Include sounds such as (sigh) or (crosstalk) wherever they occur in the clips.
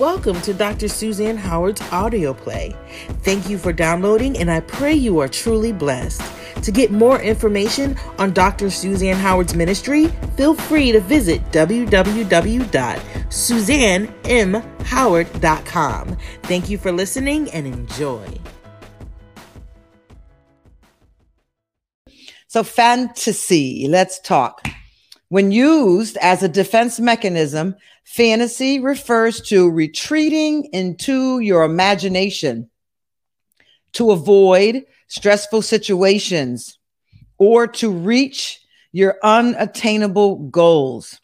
Welcome to Dr. Suzanne Howard's audio play. Thank you for downloading, and I pray you are truly blessed. To get more information on Dr. Suzanne Howard's ministry, feel free to visit www.suzannemhoward.com. Thank you for listening and enjoy. So, fantasy, let's talk. When used as a defense mechanism, fantasy refers to retreating into your imagination to avoid stressful situations or to reach your unattainable goals.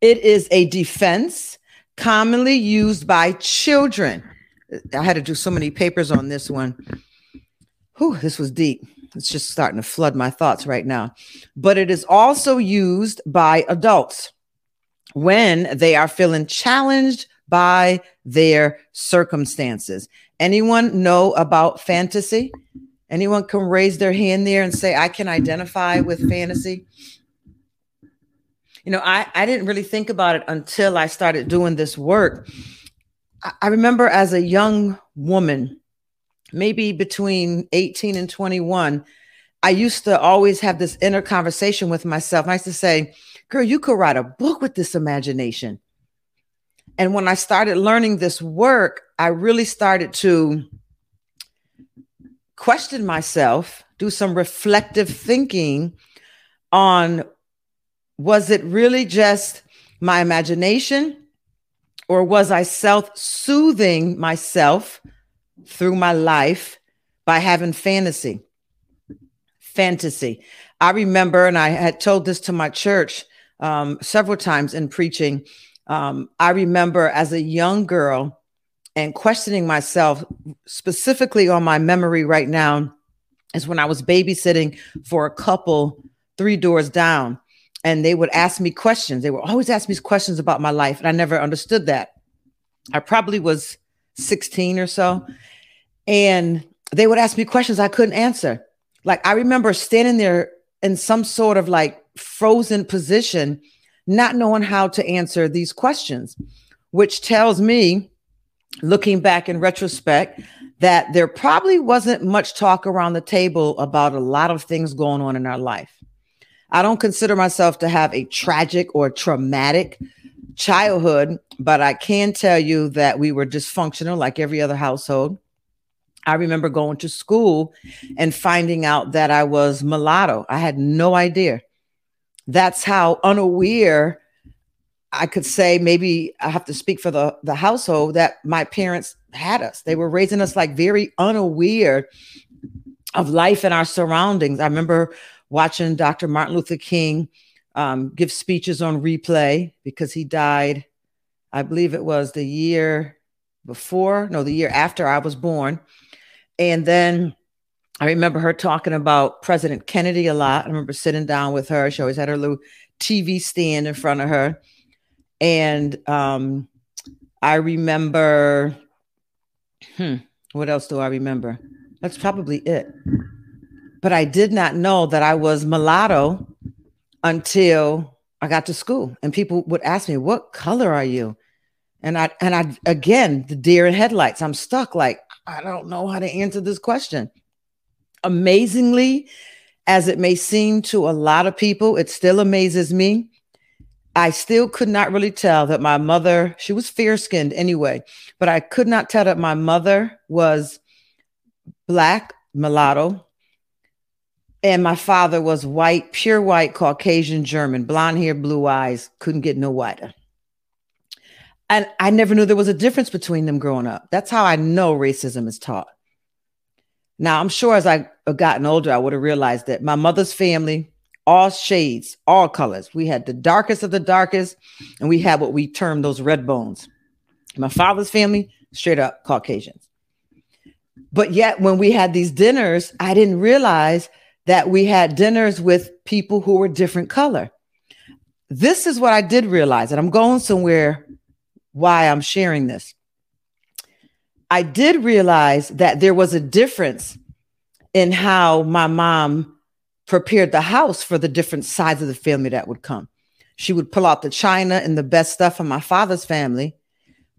It is a defense commonly used by children. I had to do so many papers on this one. Whew, this was deep. It's just starting to flood my thoughts right now. But it is also used by adults when they are feeling challenged by their circumstances. Anyone know about fantasy? Anyone can raise their hand there and say, I can identify with fantasy. You know, I, I didn't really think about it until I started doing this work. I, I remember as a young woman, maybe between 18 and 21, I used to always have this inner conversation with myself. I used to say, Girl, you could write a book with this imagination. And when I started learning this work, I really started to question myself, do some reflective thinking on was it really just my imagination or was I self soothing myself through my life by having fantasy. Fantasy. I remember, and I had told this to my church um, several times in preaching. Um, I remember as a young girl and questioning myself specifically on my memory right now is when I was babysitting for a couple three doors down and they would ask me questions. They would always ask me questions about my life, and I never understood that. I probably was 16 or so. And they would ask me questions I couldn't answer. Like I remember standing there in some sort of like frozen position, not knowing how to answer these questions, which tells me, looking back in retrospect, that there probably wasn't much talk around the table about a lot of things going on in our life. I don't consider myself to have a tragic or traumatic childhood, but I can tell you that we were dysfunctional like every other household. I remember going to school and finding out that I was mulatto. I had no idea. That's how unaware I could say, maybe I have to speak for the, the household that my parents had us. They were raising us like very unaware of life and our surroundings. I remember watching Dr. Martin Luther King um, give speeches on replay because he died, I believe it was the year before, no, the year after I was born. And then I remember her talking about President Kennedy a lot. I remember sitting down with her. She always had her little TV stand in front of her. And um, I remember, hmm, what else do I remember? That's probably it. But I did not know that I was mulatto until I got to school. And people would ask me, What color are you? And I, and I, again, the deer in headlights. I'm stuck like, I don't know how to answer this question. Amazingly, as it may seem to a lot of people, it still amazes me. I still could not really tell that my mother, she was fair skinned anyway, but I could not tell that my mother was black, mulatto, and my father was white, pure white, Caucasian German, blonde hair, blue eyes, couldn't get no whiter. And I never knew there was a difference between them growing up. That's how I know racism is taught. Now, I'm sure as I gotten older, I would have realized that my mother's family, all shades, all colors. We had the darkest of the darkest, and we had what we termed those red bones. My father's family, straight up Caucasians. But yet, when we had these dinners, I didn't realize that we had dinners with people who were different color. This is what I did realize, and I'm going somewhere why I'm sharing this. I did realize that there was a difference in how my mom prepared the house for the different sides of the family that would come. She would pull out the china and the best stuff from my father's family,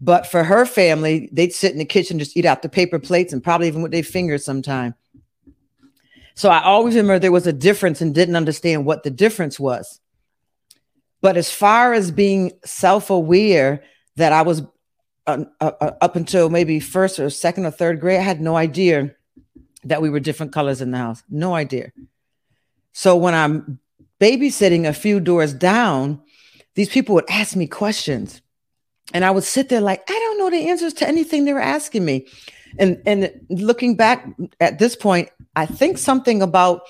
But for her family, they'd sit in the kitchen, just eat out the paper plates and probably even with their fingers sometime. So I always remember there was a difference and didn't understand what the difference was. But as far as being self aware that I was uh, uh, uh, up until maybe first or second or third grade, I had no idea that we were different colors in the house. No idea. So when I'm babysitting a few doors down, these people would ask me questions. And I would sit there like, I don't know the answers to anything they were asking me. And and looking back at this point, I think something about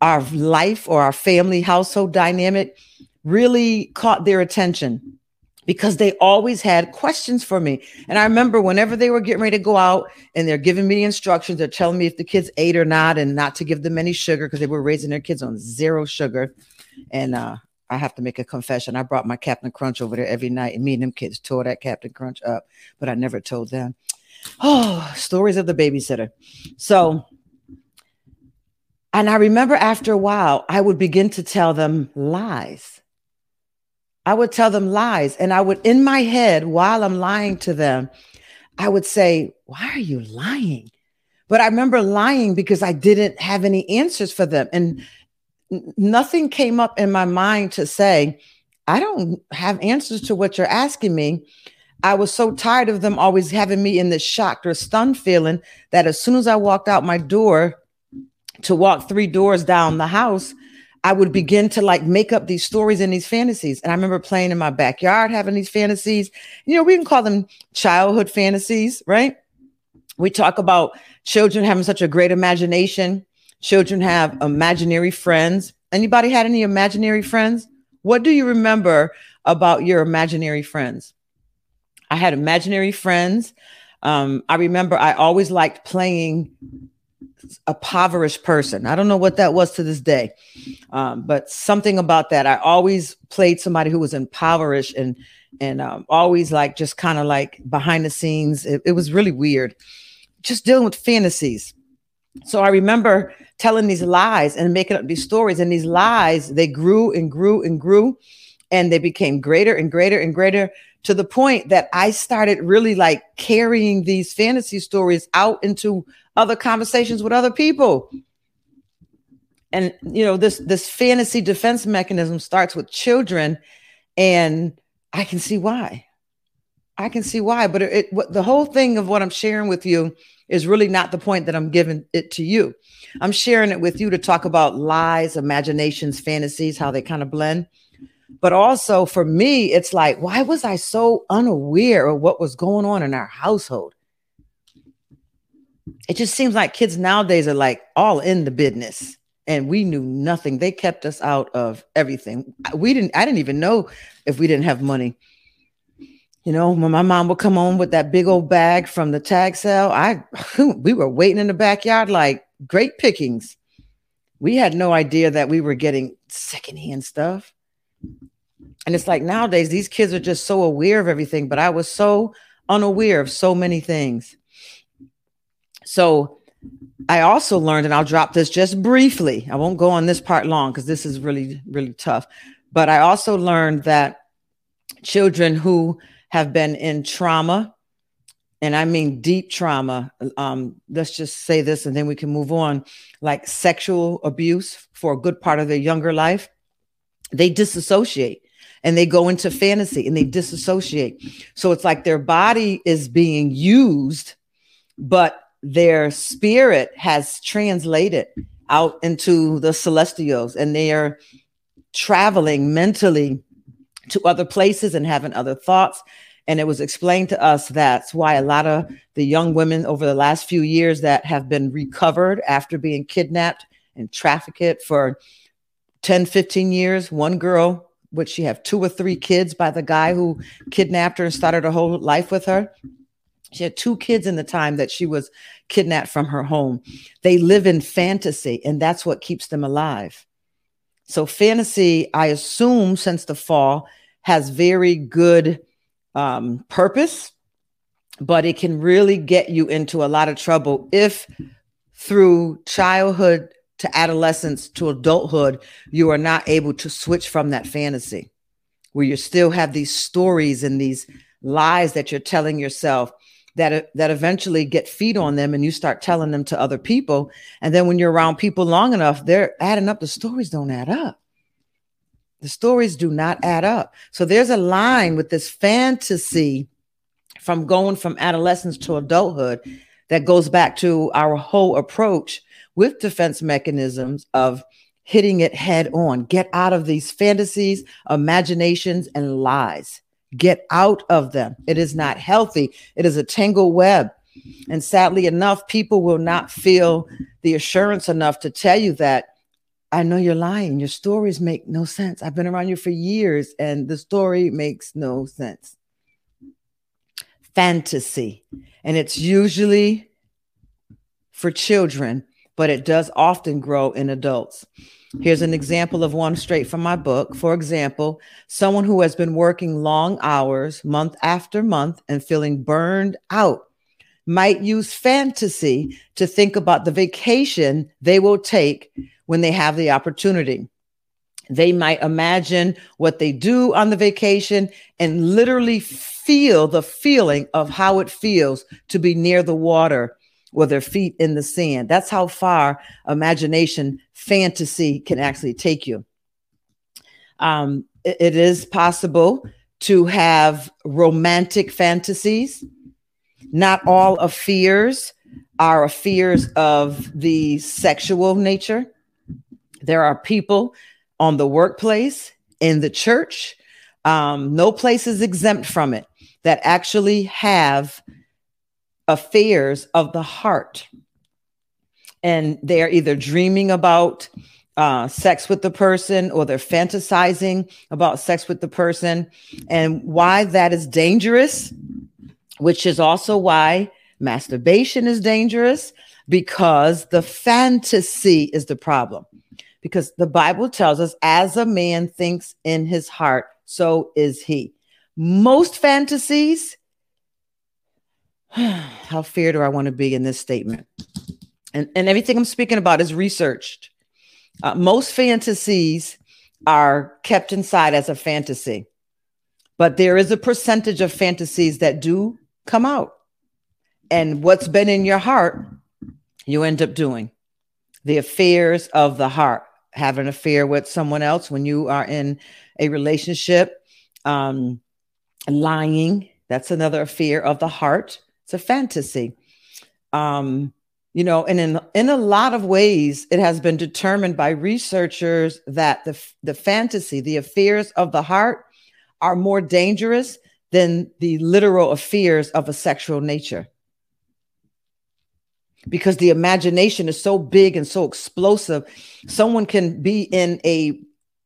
our life or our family household dynamic really caught their attention because they always had questions for me. And I remember whenever they were getting ready to go out and they're giving me instructions, they're telling me if the kids ate or not and not to give them any sugar because they were raising their kids on zero sugar. And uh, I have to make a confession. I brought my Captain Crunch over there every night, and me and them kids tore that Captain Crunch up, but I never told them. Oh, stories of the babysitter. So, and I remember after a while, I would begin to tell them lies I would tell them lies. And I would, in my head, while I'm lying to them, I would say, Why are you lying? But I remember lying because I didn't have any answers for them. And nothing came up in my mind to say, I don't have answers to what you're asking me. I was so tired of them always having me in this shocked or stunned feeling that as soon as I walked out my door to walk three doors down the house, I would begin to like make up these stories and these fantasies. And I remember playing in my backyard, having these fantasies. You know, we can call them childhood fantasies, right? We talk about children having such a great imagination. Children have imaginary friends. Anybody had any imaginary friends? What do you remember about your imaginary friends? I had imaginary friends. Um, I remember I always liked playing a impoverished person. I don't know what that was to this day, um, but something about that. I always played somebody who was impoverished and and um, always like just kind of like behind the scenes. It, it was really weird, just dealing with fantasies. So I remember telling these lies and making up these stories, and these lies they grew and grew and grew, and they became greater and greater and greater to the point that I started really like carrying these fantasy stories out into other conversations with other people. And you know, this this fantasy defense mechanism starts with children, and I can see why. I can see why, but it, it what, the whole thing of what I'm sharing with you is really not the point that I'm giving it to you. I'm sharing it with you to talk about lies, imaginations, fantasies, how they kind of blend. But also for me, it's like, why was I so unaware of what was going on in our household? It just seems like kids nowadays are like all in the business and we knew nothing. They kept us out of everything. We didn't, I didn't even know if we didn't have money. You know, when my mom would come home with that big old bag from the tag sale, I (laughs) we were waiting in the backyard like great pickings. We had no idea that we were getting secondhand stuff. And it's like nowadays, these kids are just so aware of everything, but I was so unaware of so many things. So I also learned, and I'll drop this just briefly. I won't go on this part long because this is really, really tough. But I also learned that children who have been in trauma, and I mean deep trauma, um, let's just say this and then we can move on like sexual abuse for a good part of their younger life, they disassociate and they go into fantasy and they disassociate. So it's like their body is being used, but their spirit has translated out into the celestials and they are traveling mentally to other places and having other thoughts. And it was explained to us that's why a lot of the young women over the last few years that have been recovered after being kidnapped and trafficked for 10, 15 years. One girl, would she have two or three kids by the guy who kidnapped her and started her whole life with her? She had two kids in the time that she was kidnapped from her home. They live in fantasy, and that's what keeps them alive. So, fantasy, I assume, since the fall, has very good um, purpose, but it can really get you into a lot of trouble if through childhood to adolescence to adulthood, you are not able to switch from that fantasy where you still have these stories and these lies that you're telling yourself that uh, that eventually get feed on them and you start telling them to other people. And then when you're around people long enough they're adding up. The stories don't add up. The stories do not add up. So there's a line with this fantasy from going from adolescence to adulthood that goes back to our whole approach with defense mechanisms of hitting it head on. Get out of these fantasies imaginations and lies Get out of them. It is not healthy. It is a tangled web. And sadly enough, people will not feel the assurance enough to tell you that I know you're lying. Your stories make no sense. I've been around you for years and the story makes no sense. Fantasy. And it's usually for children, but it does often grow in adults. Here's an example of one straight from my book. For example, someone who has been working long hours month after month and feeling burned out might use fantasy to think about the vacation they will take when they have the opportunity. They might imagine what they do on the vacation and literally feel the feeling of how it feels to be near the water with their feet in the sand. That's how far imagination, fantasy can actually take you. Um, it, it is possible to have romantic fantasies. Not all affairs are affairs of the sexual nature. There are people on the workplace, in the church, um, no place is exempt from it that actually have affairs of the heart. And they're either dreaming about uh, sex with the person or they're fantasizing about sex with the person. And why that is dangerous, which is also why masturbation is dangerous, because the fantasy is the problem. Because the Bible tells us, as a man thinks in his heart, so is he. Most fantasies (sighs) how fair do I want to be in this statement? And, and everything I'm speaking about is researched. Uh, most fantasies are kept inside as a fantasy, but there is a percentage of fantasies that do come out. And what's been in your heart, you end up doing. The affairs of the heart, have an affair with someone else when you are in a relationship, um, lying, that's another affair of the heart it's a fantasy. Um, you know, and in in a lot of ways, it has been determined by researchers that the the fantasy, the affairs of the heart, are more dangerous than the literal affairs of a sexual nature. Because the imagination is so big and so explosive, someone can be in a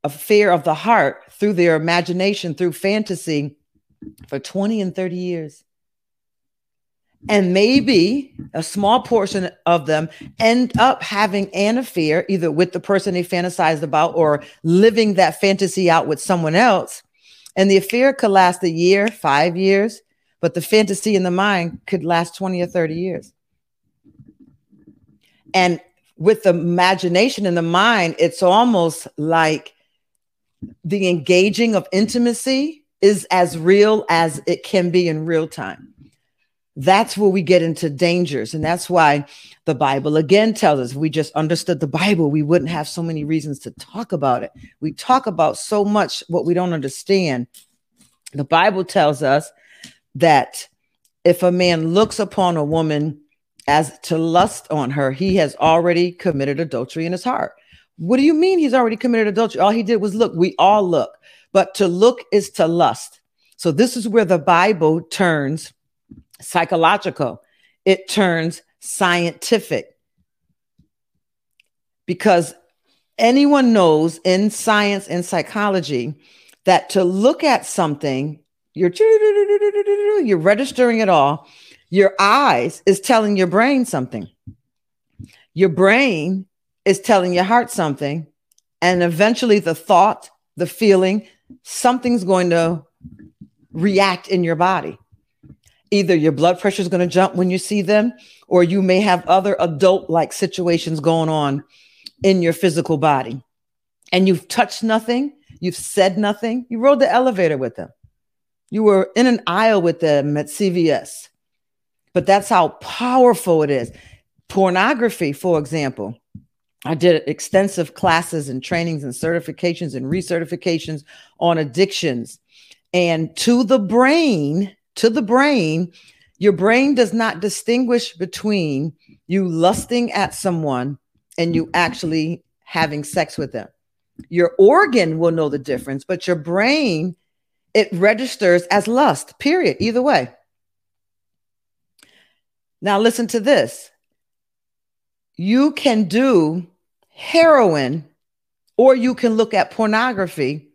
affair of the heart through their imagination, through fantasy, for 20 and 30 years and maybe a small portion of them end up having an affair either with the person they fantasized about or living that fantasy out with someone else. And the affair could last a year five years but the fantasy in the mind could last 20 or 30 years. And with the imagination in the mind it's almost like the engaging of intimacy is as real as it can be in real time that's where we get into dangers. And that's why the Bible again tells us if we just understood the Bible, we wouldn't have so many reasons to talk about it. We talk about so much what we don't understand. The Bible tells us that if a man looks upon a woman as to lust on her, he has already committed adultery in his heart. What do you mean he's already committed adultery? All he did was look. We all look, but to look is to lust. So this is where the Bible turns psychological, it turns scientific. Because anyone knows in science and psychology that to look at something, you're (laughs) you're registering it all. Your eyes is telling your brain something. Your brain is telling your heart something. And eventually the thought, the feeling, something's going to react in your body either your blood pressure is going to jump when you see them, or you may have other adult like situations going on in your physical body. And you've touched nothing, you've said nothing, you rode the elevator with them. You were in an aisle with them at CVS. But that's how powerful it is. Pornography, for example, I did extensive classes and trainings and certifications and recertifications on addictions. And to the brain, to the brain, your brain does not distinguish between you lusting at someone and you actually having sex with them. Your organ will know the difference, but your brain, it registers as lust, period, either way. Now, listen to this you can do heroin or you can look at pornography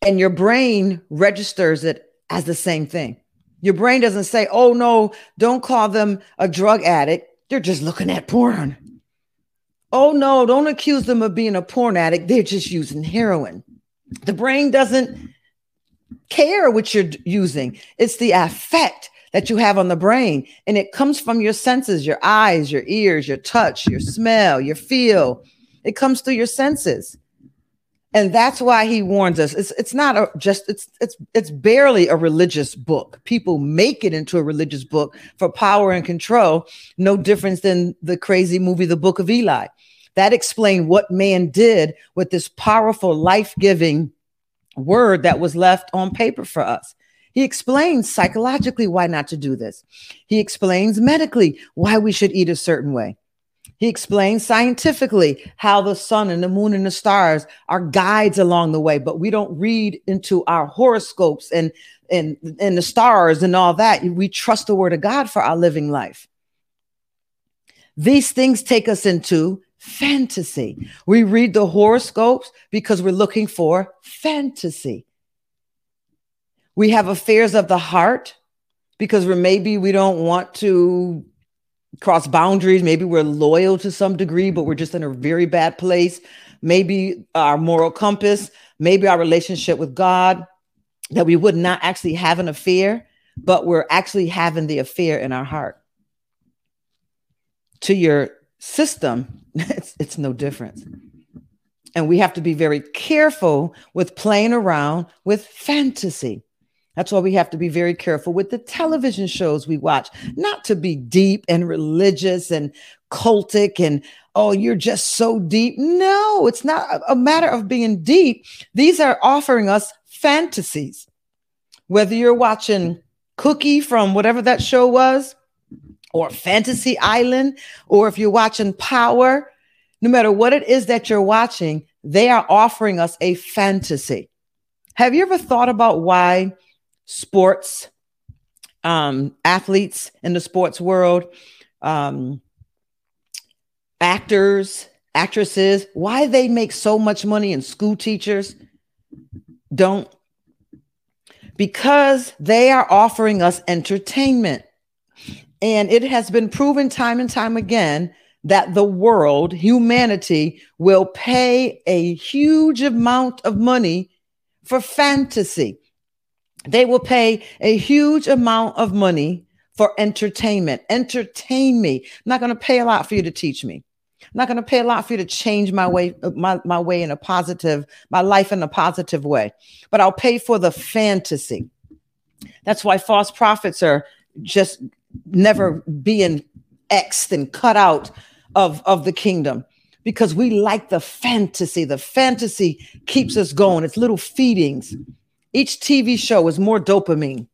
and your brain registers it as the same thing. Your brain doesn't say, oh no, don't call them a drug addict. They're just looking at porn. Oh no, don't accuse them of being a porn addict. They're just using heroin. The brain doesn't care what you're using, it's the effect that you have on the brain. And it comes from your senses your eyes, your ears, your touch, your smell, your feel. It comes through your senses. And that's why he warns us. It's it's not a just it's it's it's barely a religious book. People make it into a religious book for power and control, no difference than the crazy movie The Book of Eli. That explained what man did with this powerful, life-giving word that was left on paper for us. He explains psychologically why not to do this. He explains medically why we should eat a certain way. He explains scientifically how the sun and the moon and the stars are guides along the way, but we don't read into our horoscopes and and and the stars and all that. We trust the word of God for our living life. These things take us into fantasy. We read the horoscopes because we're looking for fantasy. We have affairs of the heart because we're maybe we don't want to cross boundaries. Maybe we're loyal to some degree, but we're just in a very bad place. Maybe our moral compass, maybe our relationship with God, that we would not actually have an affair, but we're actually having the affair in our heart. To your system, (laughs) it's, it's no difference. And we have to be very careful with playing around with fantasy. That's why we have to be very careful with the television shows we watch, not to be deep and religious and cultic and, oh, you're just so deep. No, it's not a matter of being deep. These are offering us fantasies. Whether you're watching Cookie from whatever that show was, or Fantasy Island, or if you're watching Power, no matter what it is that you're watching, they are offering us a fantasy. Have you ever thought about why? Sports um, athletes in the sports world, um, actors, actresses, why they make so much money and school teachers don't. Because they are offering us entertainment. And it has been proven time and time again that the world, humanity, will pay a huge amount of money for fantasy. They will pay a huge amount of money for entertainment. Entertain me. I'm not going to pay a lot for you to teach me. I'm not going to pay a lot for you to change my way, my, my way in a positive, my life in a positive way. But I'll pay for the fantasy. That's why false prophets are just never being X'd and cut out of, of the kingdom because we like the fantasy. The fantasy keeps us going. It's little feedings. Each TV show is more dopamine.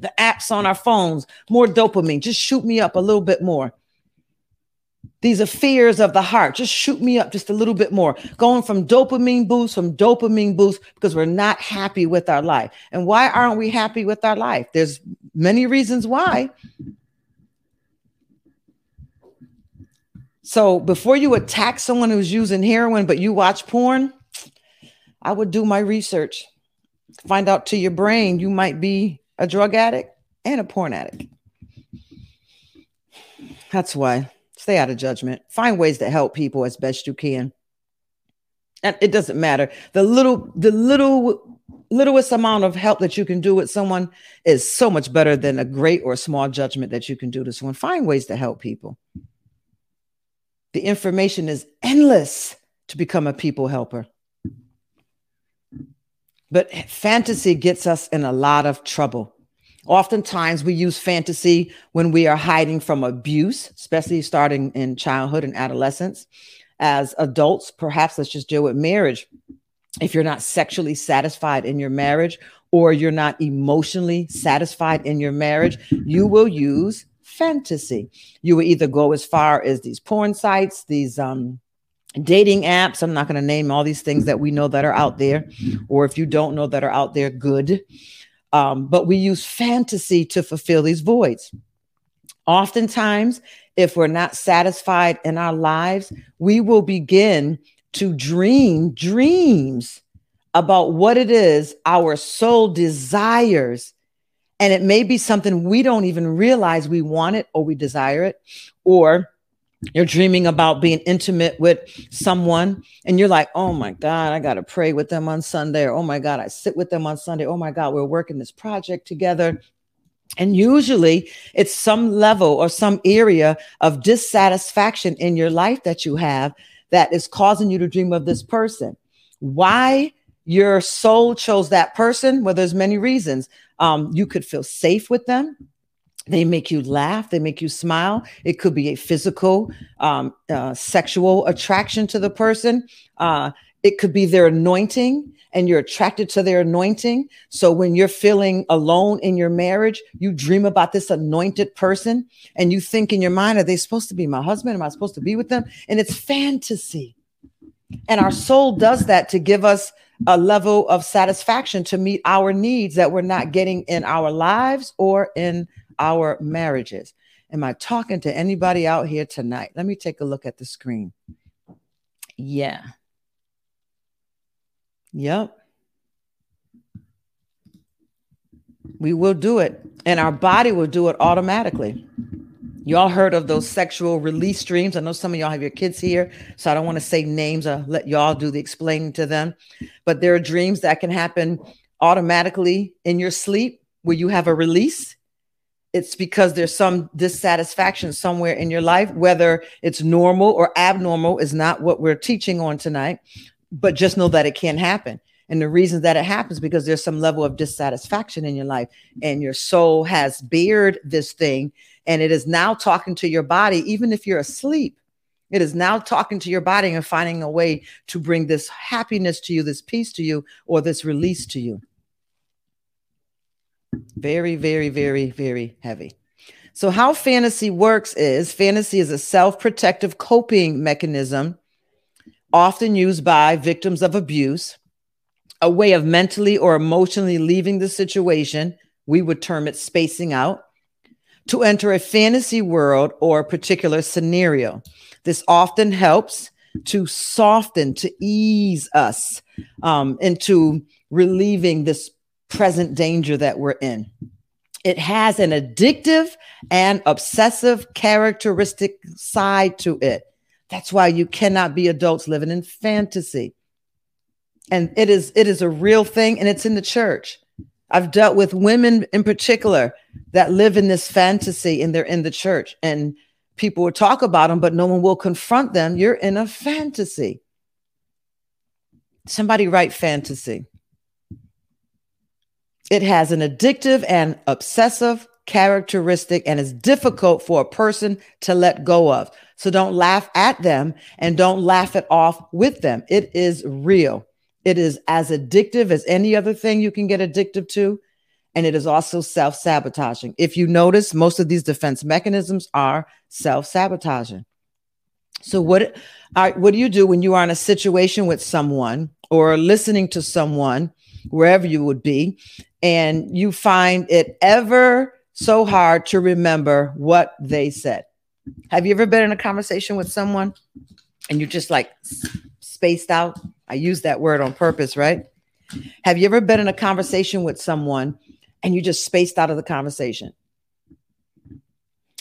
The apps on our phones, more dopamine. Just shoot me up a little bit more. These are fears of the heart. Just shoot me up just a little bit more. Going from dopamine boost, from dopamine boost, because we're not happy with our life. And why aren't we happy with our life? There's many reasons why. So before you attack someone who's using heroin, but you watch porn, I would do my research find out to your brain you might be a drug addict and a porn addict. That's why stay out of judgment. Find ways to help people as best you can. And it doesn't matter. The little, the little, littlest amount of help that you can do with someone is so much better than a great or small judgment that you can do to someone. Find ways to help people. The information is endless to become a people helper. But fantasy gets us in a lot of trouble. Oftentimes, we use fantasy when we are hiding from abuse, especially starting in childhood and adolescence. As adults, perhaps let's just deal with marriage. If you're not sexually satisfied in your marriage or you're not emotionally satisfied in your marriage, you will use fantasy. You will either go as far as these porn sites, these um, dating apps. I'm not going to name all these things that we know that are out there, or if you don't know that are out there, good. Um, but we use fantasy to fulfill these voids. Oftentimes, if we're not satisfied in our lives, we will begin to dream dreams about what it is our soul desires. And it may be something we don't even realize we want it or we desire it, or you're dreaming about being intimate with someone and you're like, oh my God, I got to pray with them on Sunday. Or, oh my God, I sit with them on Sunday. Oh my God, we're working this project together. And usually it's some level or some area of dissatisfaction in your life that you have that is causing you to dream of this person. Why your soul chose that person? Well, there's many reasons. Um, you could feel safe with them they make you laugh they make you smile. It could be a physical um, uh, sexual attraction to the person. Uh, it could be their anointing and you're attracted to their anointing. So when you're feeling alone in your marriage you dream about this anointed person and you think in your mind are they supposed to be my husband? Am i supposed to be with them? And it's fantasy. And our soul does that to give us a level of satisfaction to meet our needs that we're not getting in our lives or in our marriages. Am I talking to anybody out here tonight? Let me take a look at the screen. Yeah. Yep. We will do it, and our body will do it automatically. Y'all heard of those sexual release dreams? I know some of y'all have your kids here, so I don't want to say names. I'll let y'all do the explaining to them. But there are dreams that can happen automatically in your sleep where you have a release it's because there's some dissatisfaction somewhere in your life, whether it's normal or abnormal is not what we're teaching on tonight, but just know that it can happen. And the reason that it happens because there's some level of dissatisfaction in your life and your soul has bared this thing and it is now talking to your body, even if you're asleep. It is now talking to your body and finding a way to bring this happiness to you, this peace to you, or this release to you. Very, very, very, very heavy. So, how fantasy works is fantasy is a self protective coping mechanism, often used by victims of abuse, a way of mentally or emotionally leaving the situation. We would term it spacing out to enter a fantasy world or a particular scenario. This often helps to soften, to ease us um, into relieving this present danger that we're in. It has an addictive and obsessive characteristic side to it. That's why you cannot be adults living in fantasy. And it is it is a real thing and it's in the church. I've dealt with women in particular that live in this fantasy and they're in the church and people will talk about them but no one will confront them. You're in a fantasy. Somebody write fantasy. It has an addictive and obsessive characteristic and is difficult for a person to let go of. So don't laugh at them and don't laugh it off with them. It is real. It is as addictive as any other thing you can get addicted to. And it is also self sabotaging. If you notice, most of these defense mechanisms are self sabotaging. So, what, what do you do when you are in a situation with someone or listening to someone, wherever you would be, and you find it ever so hard to remember what they said. Have you ever been in a conversation with someone and you're just like spaced out? I use that word on purpose, right? Have you ever been in a conversation with someone and you just spaced out of the conversation?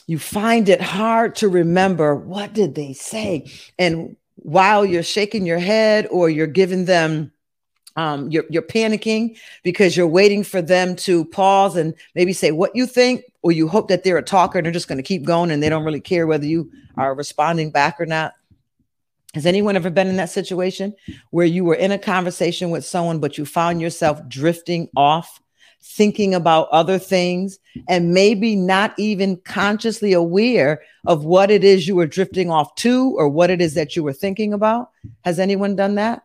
You find it hard to remember what did they say? And while you're shaking your head or you're giving them um, you're, you're panicking because you're waiting for them to pause and maybe say what you think, or you hope that they're a talker and they're just going to keep going and they don't really care whether you are responding back or not. Has anyone ever been in that situation where you were in a conversation with someone, but you found yourself drifting off, thinking about other things, and maybe not even consciously aware of what it is you were drifting off to or what it is that you were thinking about? Has anyone done that?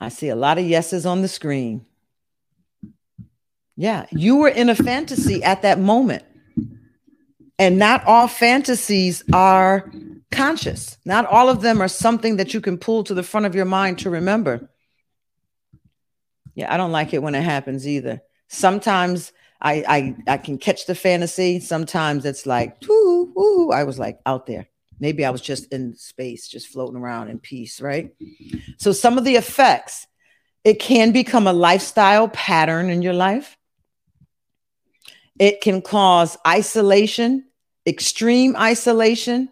I see a lot of yeses on the screen. Yeah, you were in a fantasy at that moment. And not all fantasies are conscious. Not all of them are something that you can pull to the front of your mind to remember. Yeah, I don't like it when it happens either. Sometimes I I, I can catch the fantasy. Sometimes it's like, ooh, ooh, I was like out there. Maybe I was just in space, just floating around in peace, right? So some of the effects, it can become a lifestyle pattern in your life. It can cause isolation, extreme isolation,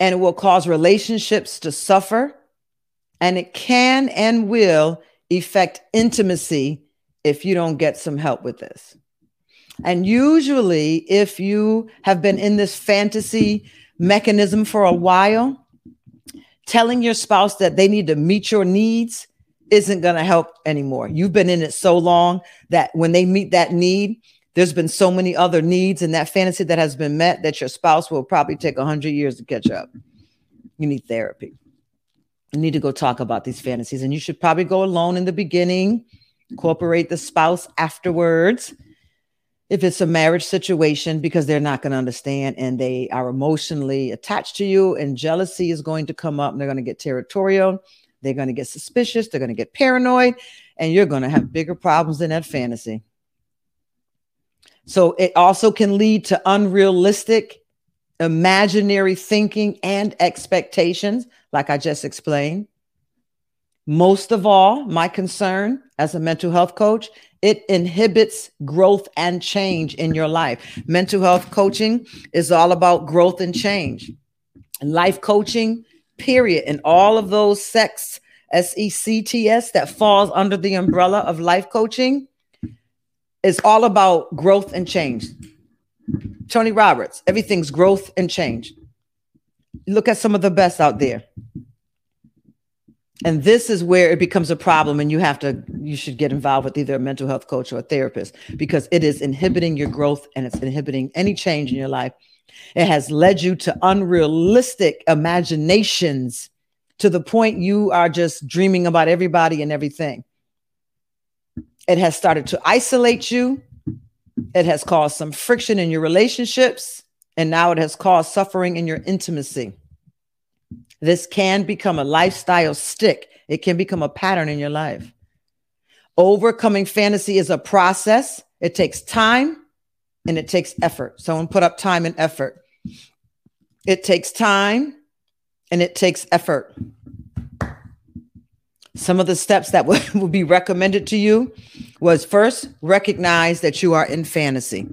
and it will cause relationships to suffer. And it can and will affect intimacy if you don't get some help with this. And usually, if you have been in this fantasy mechanism for a while, telling your spouse that they need to meet your needs isn't going to help anymore. You've been in it so long that when they meet that need, there's been so many other needs and that fantasy that has been met that your spouse will probably take 100 years to catch up. You need therapy. You need to go talk about these fantasies, and you should probably go alone in the beginning, incorporate the spouse afterwards. If it's a marriage situation, because they're not going to understand and they are emotionally attached to you, and jealousy is going to come up, and they're going to get territorial, they're going to get suspicious, they're going to get paranoid, and you're going to have bigger problems in that fantasy. So it also can lead to unrealistic, imaginary thinking and expectations, like I just explained. Most of all, my concern as a mental health coach, it inhibits growth and change in your life. Mental health coaching is all about growth and change. Life coaching, period, and all of those sex S E C T S that falls under the umbrella of life coaching is all about growth and change. Tony Robbins, everything's growth and change. Look at some of the best out there. And this is where it becomes a problem, and you have to, you should get involved with either a mental health coach or a therapist because it is inhibiting your growth and it's inhibiting any change in your life. It has led you to unrealistic imaginations to the point you are just dreaming about everybody and everything. It has started to isolate you. It has caused some friction in your relationships. And now it has caused suffering in your intimacy. This can become a lifestyle stick, it can become a pattern in your life. Overcoming fantasy is a process, it takes time and it takes effort. Someone put up time and effort. It takes time and it takes effort. Some of the steps that (laughs) would, would be recommended to you was first recognize that you are in fantasy.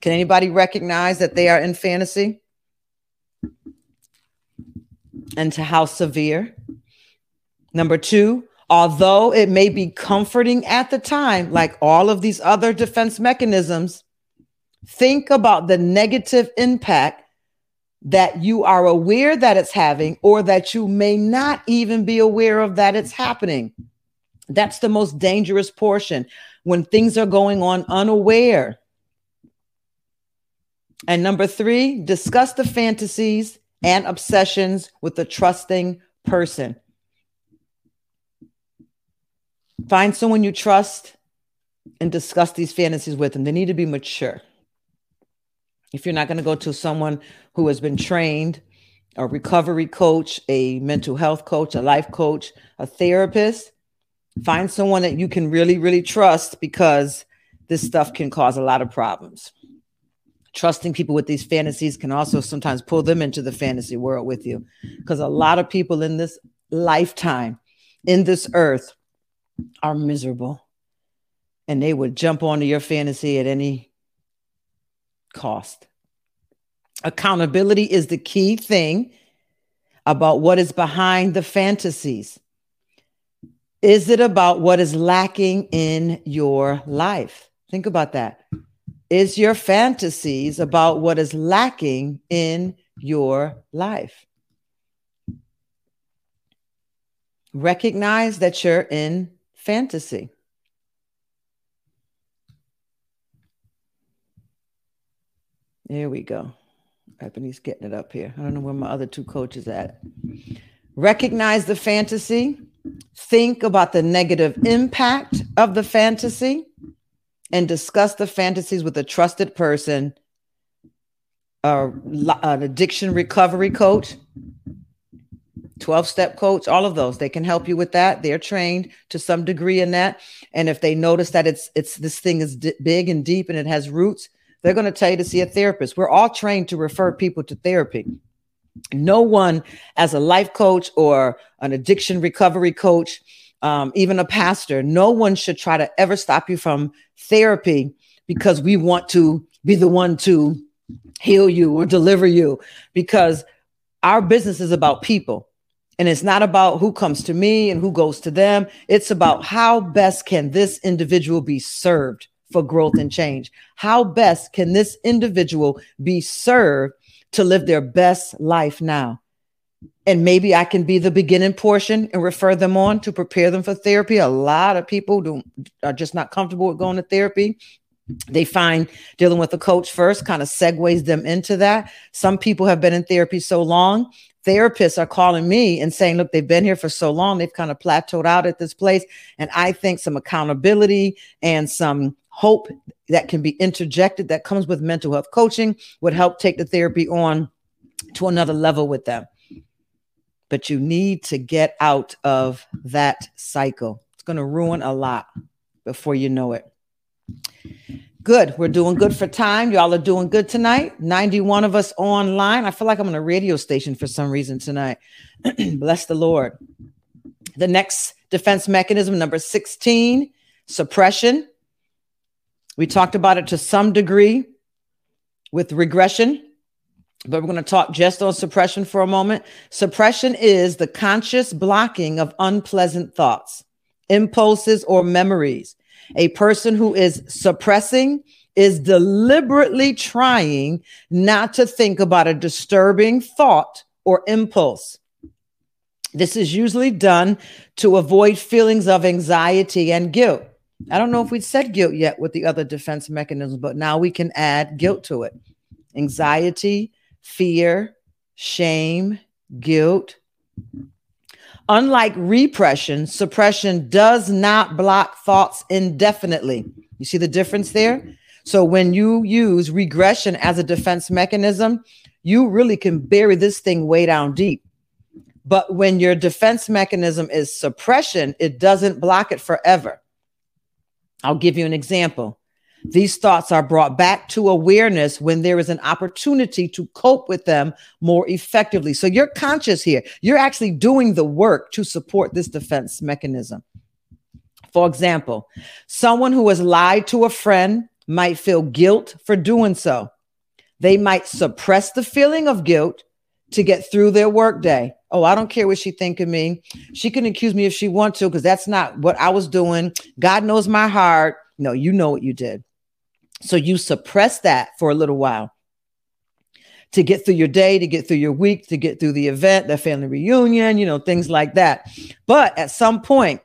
Can anybody recognize that they are in fantasy? And to how severe? Number two, although it may be comforting at the time, like all of these other defense mechanisms, think about the negative impact that you are aware that it's having or that you may not even be aware of that it's happening. That's the most dangerous portion when things are going on unaware. And number three, discuss the fantasies and obsessions with a trusting person. Find someone you trust and discuss these fantasies with them. They need to be mature if you're not going to go to someone who has been trained, a recovery coach, a mental health coach, a life coach, a therapist, find someone that you can really, really trust because this stuff can cause a lot of problems. Trusting people with these fantasies can also sometimes pull them into the fantasy world with you because a lot of people in this lifetime, in this earth, are miserable and they would jump onto your fantasy at any cost. Accountability is the key thing about what is behind the fantasies. Is it about what is lacking in your life? Think about that. Is your fantasies about what is lacking in your life. Recognize that you're in fantasy. There we go. Ebony's getting it up here. I don't know where my other two coaches at. Recognize the fantasy. Think about the negative impact of the fantasy and discuss the fantasies with a trusted person, uh, an addiction recovery coach, 12 step coach, all of those. They can help you with that. They're trained to some degree in that. And if they notice that it's it's this thing is d- big and deep and it has roots, they're going to tell you to see a therapist. We're all trained to refer people to therapy. No one, as a life coach or an addiction recovery coach, um, even a pastor, no one should try to ever stop you from therapy because we want to be the one to heal you or deliver you because our business is about people. And it's not about who comes to me and who goes to them. It's about how best can this individual be served for growth and change? How best can this individual be served to live their best life now? And maybe I can be the beginning portion and refer them on to prepare them for therapy. A lot of people do, are just not comfortable with going to therapy. They find dealing with a coach first kind of segues them into that. Some people have been in therapy so long therapists are calling me and saying, look, they've been here for so long, they've kind of plateaued out at this place. And I think some accountability and some hope that can be interjected that comes with mental health coaching would help take the therapy on to another level with them. But you need to get out of that cycle. It's going to ruin a lot before you know it. Good. We're doing good for time. Y'all are doing good tonight. 91 of us online. I feel like I'm on a radio station for some reason tonight. (clears throat) Bless the Lord. The next defense mechanism, number 16, suppression. We talked about it to some degree with regression, but we're going to talk just on suppression for a moment. Suppression is the conscious blocking of unpleasant thoughts, impulses, or memories. A person who is suppressing is deliberately trying not to think about a disturbing thought or impulse. This is usually done to avoid feelings of anxiety and guilt. I don't know if we said guilt yet with the other defense mechanisms, but now we can add guilt to it. Anxiety, fear, shame, guilt. Unlike repression, suppression does not block thoughts indefinitely. You see the difference there? So when you use regression as a defense mechanism, you really can bury this thing way down deep. But when your defense mechanism is suppression, it doesn't block it forever. I'll give you an example. These thoughts are brought back to awareness when there is an opportunity to cope with them more effectively. So you're conscious here. You're actually doing the work to support this defense mechanism. For example, someone who has lied to a friend might feel guilt for doing so. They might suppress the feeling of guilt to get through their workday. Oh, I don't care what she think of me. She can accuse me if she wants to, because that's not what I was doing. God knows my heart. No, you know what you did. So you suppress that for a little while to get through your day, to get through your week, to get through the event, the family reunion, you know, things like that. But at some point,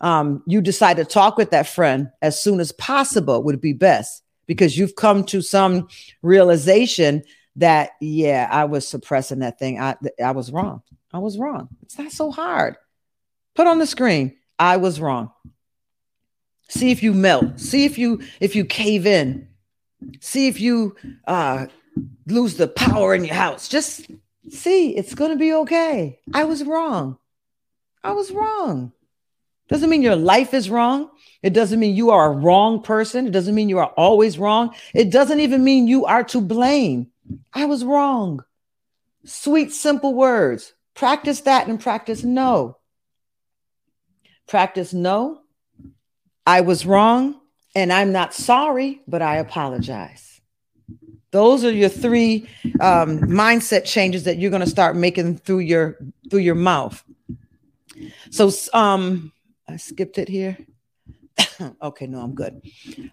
um, you decide to talk with that friend as soon as possible would be best because you've come to some realization that yeah, I was suppressing that thing. I I was wrong. I was wrong. It's not so hard. Put on the screen. I was wrong. See if you melt. See if you if you cave in. See if you uh lose the power in your house. Just see, it's going to be okay. I was wrong. I was wrong. Doesn't mean your life is wrong. It doesn't mean you are a wrong person. It doesn't mean you are always wrong. It doesn't even mean you are to blame. I was wrong. Sweet, simple words. Practice that and practice no. Practice no. I was wrong and I'm not sorry, but I apologize. Those are your three um, mindset changes that you're going to start making through your through your mouth. So, um, I skipped it here. (coughs) okay, no, I'm good.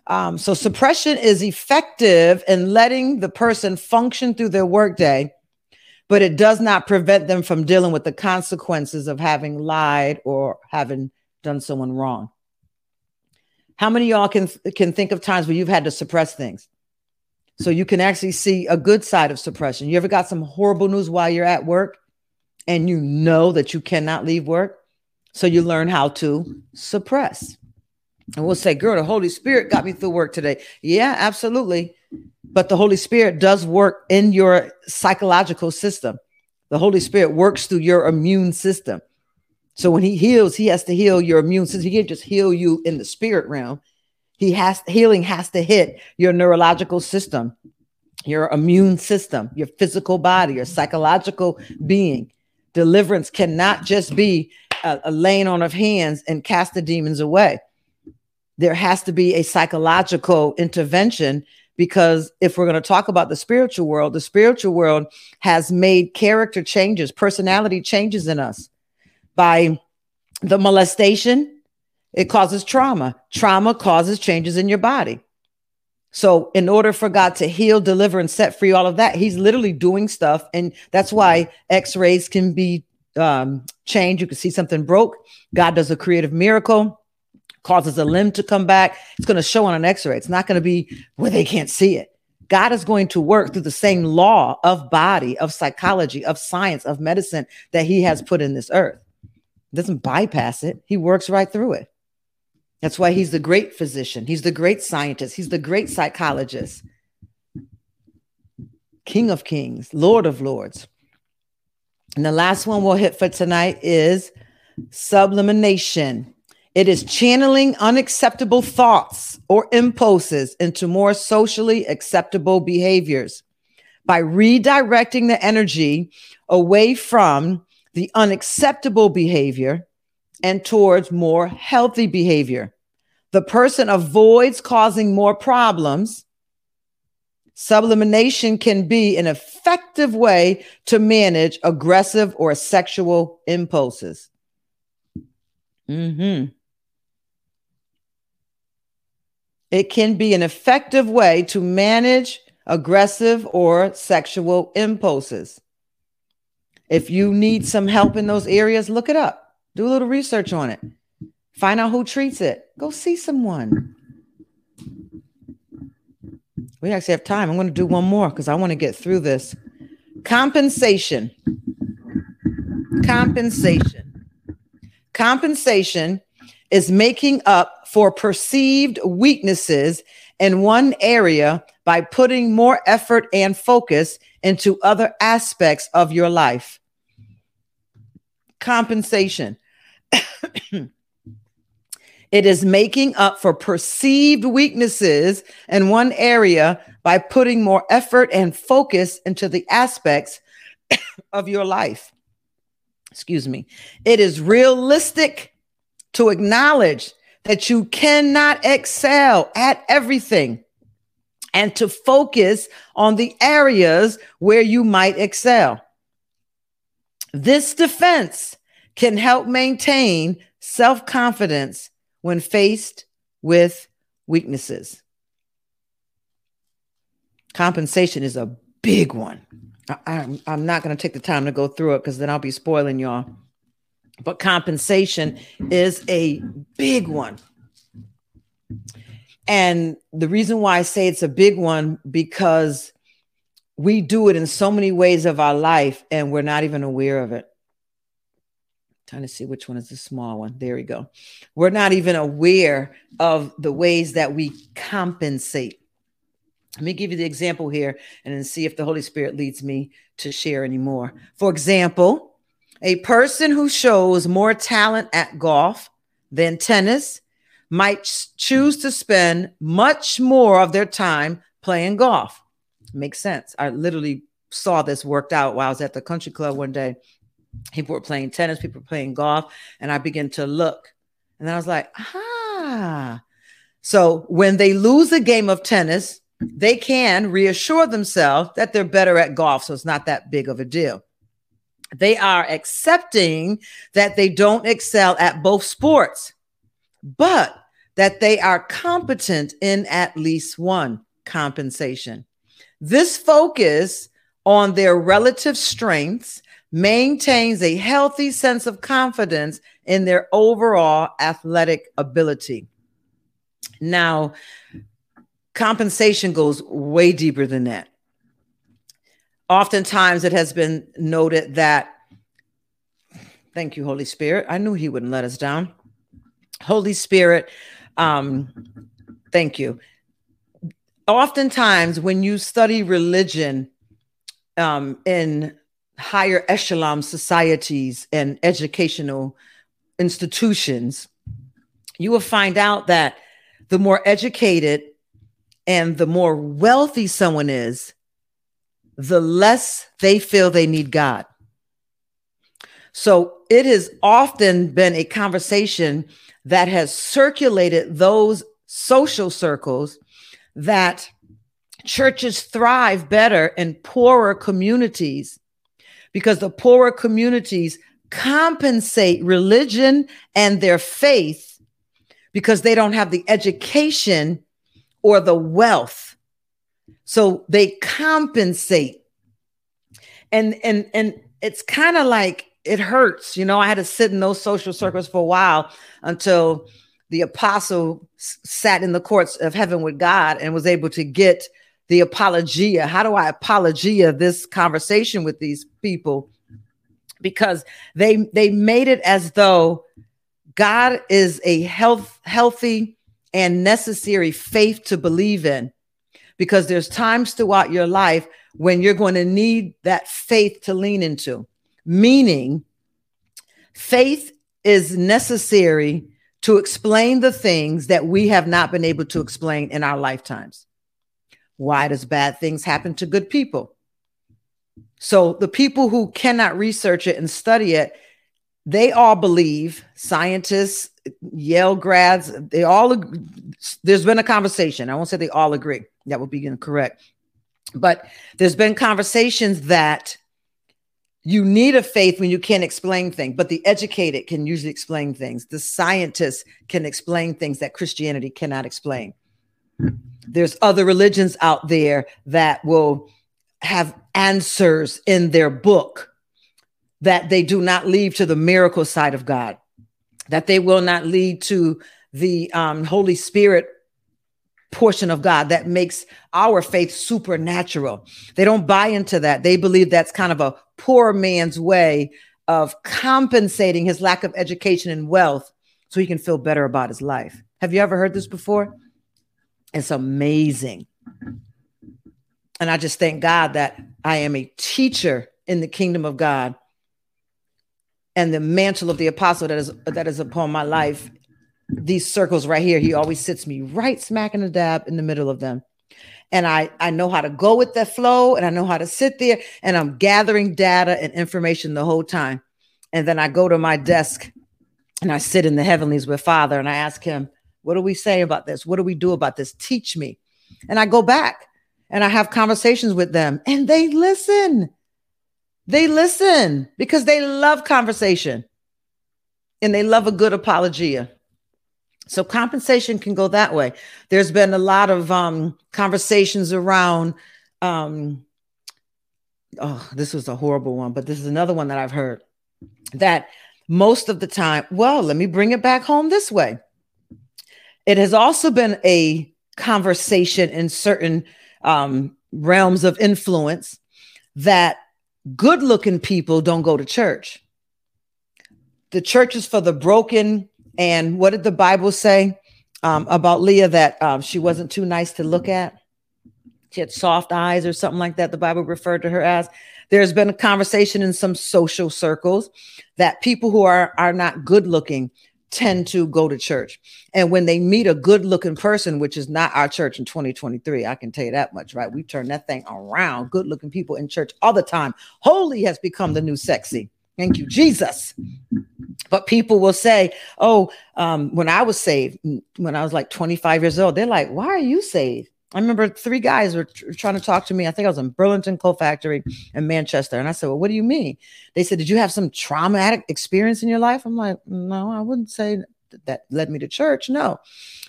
Um, so suppression is effective in letting the person function through their workday but it does not prevent them from dealing with the consequences of having lied or having done someone wrong. How many of y'all can can think of times where you've had to suppress things? So you can actually see a good side of suppression. You ever got some horrible news while you're at work and you know that you cannot leave work? So you learn how to suppress. And we'll say, girl, the Holy Spirit got me through work today. Yeah, absolutely. But the Holy Spirit does work in your psychological system. The Holy Spirit works through your immune system. So when he heals, he has to heal your immune system. He can't just heal you in the spirit realm. He has healing has to hit your neurological system, your immune system, your physical body, your psychological being. Deliverance cannot just be a, a laying on of hands and cast the demons away. There has to be a psychological intervention because if we're going to talk about the spiritual world, the spiritual world has made character changes, personality changes in us by the molestation. It causes trauma. Trauma causes changes in your body. So, in order for God to heal, deliver, and set free all of that, He's literally doing stuff. And that's why x rays can be um, changed. You can see something broke. God does a creative miracle, causes a limb to come back. It's going to show on an x ray. It's not going to be where they can't see it. God is going to work through the same law of body, of psychology, of science, of medicine that He has put in this earth doesn't bypass it, he works right through it. That's why he's the great physician, he's the great scientist, he's the great psychologist, King of Kings, Lord of Lords. And the last one we'll hit for tonight is sublimination. It is channeling unacceptable thoughts or impulses into more socially acceptable behaviors by redirecting the energy away from the unacceptable behavior and towards more healthy behavior. The person avoids causing more problems. Sublimination can be an effective way to manage aggressive or sexual impulses. Mm-hmm. It can be an effective way to manage aggressive or sexual impulses. If you need some help in those areas, look it up. Do a little research on it. Find out who treats it. Go see someone. We actually have time. I'm going to do one more because I want to get through this. Compensation. Compensation. Compensation is making up for perceived weaknesses in one area by putting more effort and focus into other aspects of your life compensation. (coughs) it is making up for perceived weaknesses in one area by putting more effort and focus into the aspects (coughs) of your life. Excuse me. It is realistic to acknowledge that you cannot excel at everything and to focus on the areas where you might excel. This defense can help maintain self confidence when faced with weaknesses. Compensation is a big one. I, am I'm not going to take the time to go through it because then I'll be spoiling y'all. But compensation is a big one. And the reason why I say it's a big one because we do it in so many ways of our life and we're not even aware of it. trying to see which one is the small one. There we go. We're not even aware of the ways that we compensate. Let me give you the example here and then see if the Holy Spirit leads me to share any more. For example, a person who shows more talent at golf than tennis might choose to spend much more of their time playing golf. Makes sense. I literally saw this worked out while I was at the country club one day. People were playing tennis, people were playing golf, and I began to look. And I was like, ah. So when they lose a game of tennis, they can reassure themselves that they're better at golf. So it's not that big of a deal. They are accepting that they don't excel at both sports, but that they are competent in at least one compensation. This focus on their relative strengths maintains a healthy sense of confidence in their overall athletic ability. Now, compensation goes way deeper than that. Oftentimes, it has been noted that, thank you, Holy Spirit. I knew He wouldn't let us down. Holy Spirit, um, thank you. Oftentimes, when you study religion um, in higher echelon societies and educational institutions, you will find out that the more educated and the more wealthy someone is, the less they feel they need God. So it has often been a conversation that has circulated those social circles that churches thrive better in poorer communities because the poorer communities compensate religion and their faith because they don't have the education or the wealth. So they compensate. And and and it's kind of like it hurts. You know, I had to sit in those social mm. circles for a while until the apostle sat in the courts of heaven with God and was able to get the apologia. How do I apologia this conversation with these people? Because they they made it as though God is a health healthy and necessary faith to believe in. Because there's times throughout your life when you're going to need that faith to lean into. Meaning, faith is necessary to explain the things that we have not been able to explain in our lifetimes. Why does bad things happen to good people? So the people who cannot research it and study it, they all believe scientists, Yale grads, they all there's been a conversation. I won't say they all agree. That would be incorrect. But there's been conversations that you need a faith when you can't explain things, but the educated can usually explain things. The scientists can explain things that Christianity cannot explain. There's other religions out there that will have answers in their book that they do not leave to the miracle side of God, that they will not lead to the um, Holy Spirit portion of God that makes our faith supernatural. They don't buy into that. They believe that's kind of a poor man's way of compensating his lack of education and wealth so he can feel better about his life. Have you ever heard this before? It's amazing. And I just thank God that I am a teacher in the kingdom of God. And the mantle of the apostle that is that is upon my life, these circles right here, he always sits me right smack in the dab in the middle of them. And I, I know how to go with that flow and I know how to sit there and I'm gathering data and information the whole time. And then I go to my desk and I sit in the heavenlies with Father and I ask him, what do we say about this? What do we do about this? Teach me. And I go back and I have conversations with them and they listen. They listen because they love conversation and they love a good apologia. So compensation can go that way. There's been a lot of um, conversations around. Um, oh, this was a horrible one, but this is another one that I've heard that most of the time, well, let me bring it back home this way. It has also been a conversation in certain um, realms of influence that good looking people don't go to church. The church is for the broken. And what did the Bible say um, about Leah that um, she wasn't too nice to look at? She had soft eyes or something like that. The Bible referred to her as. There's been a conversation in some social circles that people who are, are not good looking tend to go to church. And when they meet a good looking person, which is not our church in 2023, I can tell you that much, right? We turn that thing around. Good looking people in church all the time. Holy has become the new sexy. Thank you, Jesus. But people will say, Oh, um, when I was saved, when I was like 25 years old, they're like, Why are you saved? I remember three guys were tr- trying to talk to me. I think I was in Burlington Coat Factory in Manchester. And I said, Well, what do you mean? They said, Did you have some traumatic experience in your life? I'm like, No, I wouldn't say that led me to church. No.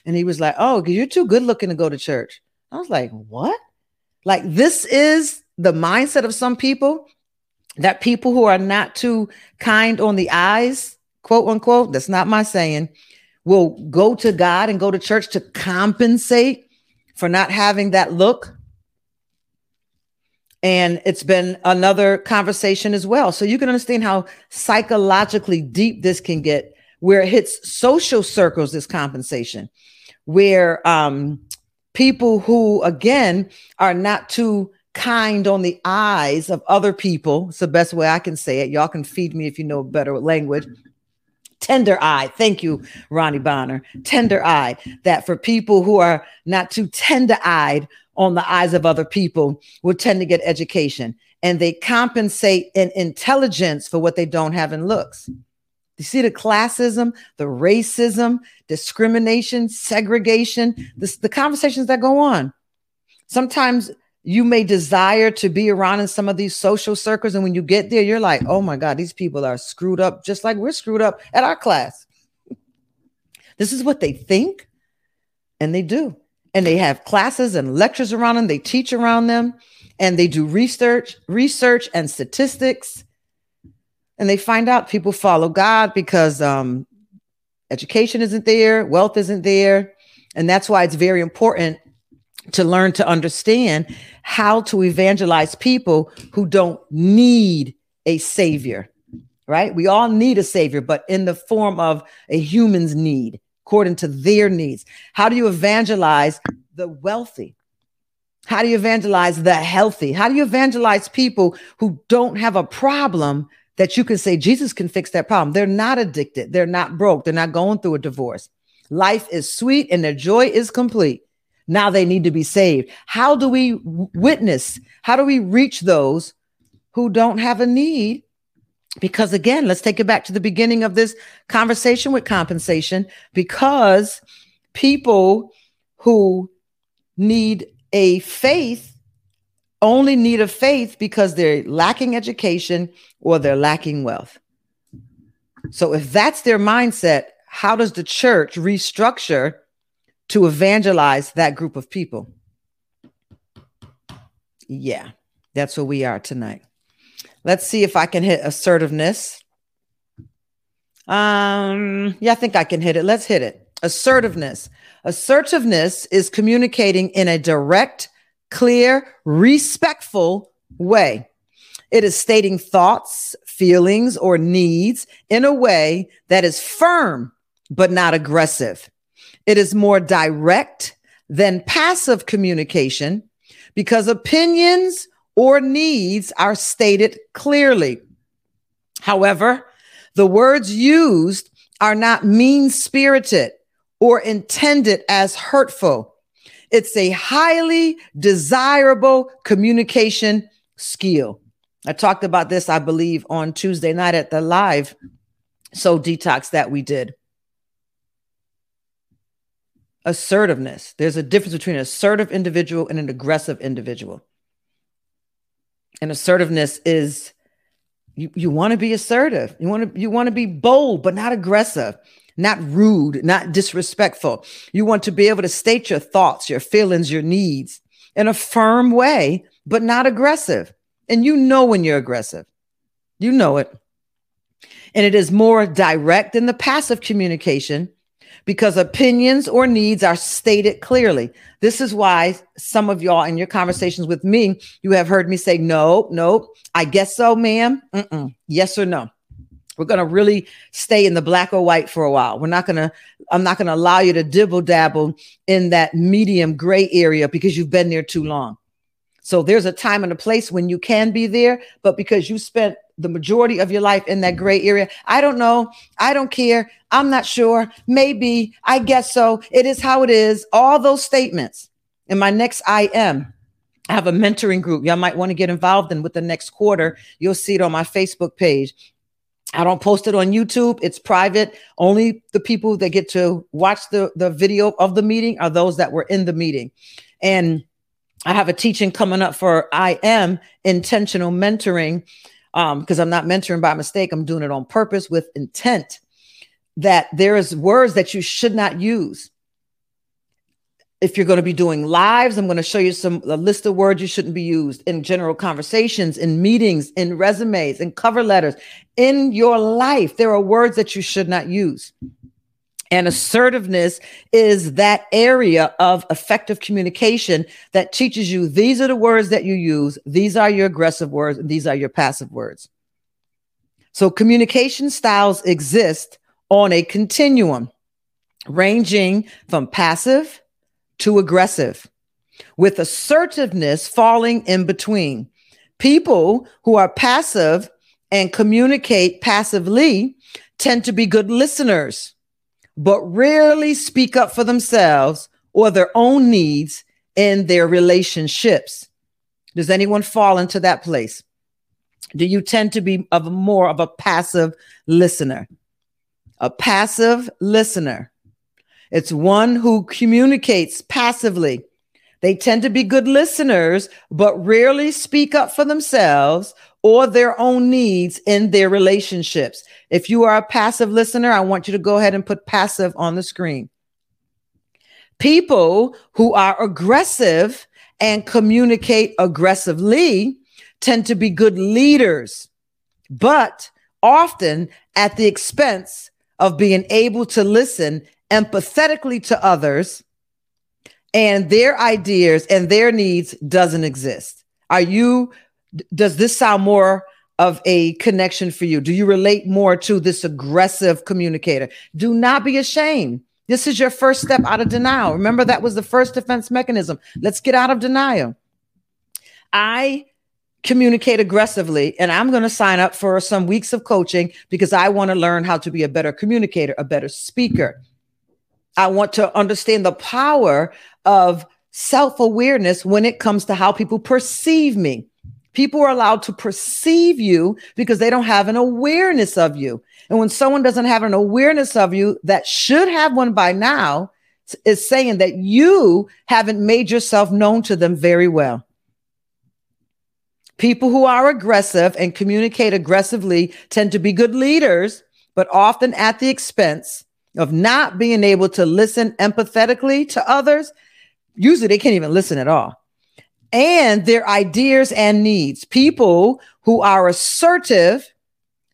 And he was like, Oh, you're too good looking to go to church. I was like, What? Like, this is the mindset of some people that people who are not too kind on the eyes, quote unquote, that's not my saying, will go to God and go to church to compensate for not having that look. And it's been another conversation as well. So you can understand how psychologically deep this can get, where it hits social circles, this compensation, where um, people who, again, are not too kind on the eyes of other people. It's the best way I can say it. Y'all can feed me if you know better language tender eye. Thank you, Ronnie Bonner. Tender eye. That for people who are not too tender eyed on the eyes of other people will tend to get education and they compensate in intelligence for what they don't have in looks. You see the classism, the racism, discrimination, segregation, this, the conversations that go on. Sometimes you may desire to be around in some of these social circles. And when you get there, you're like, oh my God, these people are screwed up, just like we're screwed up at our class. (laughs) This is what they think, and they do. And they have classes and lectures around them, they teach around them, and they do research, research and statistics. And they find out people follow God because um, education isn't there, wealth isn't there. And that's why it's very important to learn to understand how to evangelize people who don't need a savior, right? We all need a savior, but in the form of a human's need, according to their needs. How do you evangelize the wealthy? How do you evangelize the healthy? How do you evangelize people who don't have a problem that you can say Jesus can fix that problem? They're not addicted, they're not broke, they're not going through a divorce. Life is sweet and their joy is complete. Now they need to be saved. How do we witness? How do we reach those who don't have a need? Because again, let's take it back to the beginning of this conversation with compensation. Because people who need a faith only need a faith because they're lacking education or they're lacking wealth. So if that's their mindset, how does the church restructure to evangelize that group of people. Yeah, that's where we are tonight. Let's see if I can hit assertiveness. Um, yeah, I think I can hit it. Let's hit it. Assertiveness. Assertiveness is communicating in a direct, clear, respectful way. It is stating thoughts, feelings, or needs in a way that is firm but not aggressive. It is more direct than passive communication because opinions or needs are stated clearly. However, the words used are not mean spirited or intended as hurtful. It's a highly desirable communication skill. I talked about this, I believe, on Tuesday night at the live so detox that we did assertiveness. There's a difference between an assertive individual and an aggressive individual. And assertiveness is you, you want to be assertive. You want to you want to be bold but not aggressive, not rude, not disrespectful. You want to be able to state your thoughts, your feelings, your needs in a firm way but not aggressive. And you know when you're aggressive. You know it. And it is more direct than the passive communication because opinions or needs are stated clearly. This is why some of y'all in your conversations with me, you have heard me say, no, no, I guess so, ma'am. Mm-mm. Yes or no. We're going to really stay in the black or white for a while. We're not going to, I'm not going to allow you to dibble dabble in that medium gray area because you've been there too long. So there's a time and a place when you can be there, but because you spent the majority of your life in that gray area. I don't know. I don't care. I'm not sure. Maybe. I guess so. It is how it is. All those statements. In my next IM, I have a mentoring group y'all might want to get involved in with the next quarter. You'll see it on my Facebook page. I don't post it on YouTube. It's private. Only the people that get to watch the, the video of the meeting are those that were in the meeting. And I have a teaching coming up for I am intentional mentoring um because i'm not mentoring by mistake i'm doing it on purpose with intent that there is words that you should not use if you're going to be doing lives, I'm going to show you some a list of words you shouldn't be used in general conversations, in meetings, in resumes, in cover letters, in your life. There are words that you should not use. And assertiveness is that area of effective communication that teaches you these are the words that you use, these are your aggressive words, and these are your passive words. So communication styles exist on a continuum ranging from passive to aggressive, with assertiveness falling in between. People who are passive and communicate passively tend to be good listeners, but rarely speak up for themselves or their own needs in their relationships. Does anyone fall into that place? Do you tend to be of more of a passive listener? A passive listener it's one who communicates passively. They tend to be good listeners, but rarely speak up for themselves or their own needs in their relationships. If you are a passive listener, I want you to go ahead and put passive on the screen. People who are aggressive and communicate aggressively tend to be good leaders, but often at the expense of being able to listen empathetically to others and their ideas and their needs doesn't exist. Are you, does this sound more of a connection for you? Do you relate more to this aggressive communicator? Do not be ashamed. This is your first step out of denial. Remember, that was the first defense mechanism. Let's get out of denial. I communicate aggressively and I'm going to sign up for some weeks of coaching because I want to learn how to be a better communicator, a better speaker. I want to understand the power of self awareness when it comes to how people perceive me. People are allowed to perceive you because they don't have an awareness of you. And when someone doesn't have an awareness of you that should have one by now, is saying that you haven't made yourself known to them very well. People who are aggressive and communicate aggressively tend to be good leaders, but often at the expense of not being able to listen empathetically to others, usually they can't even listen at all. And their ideas and needs. People who are assertive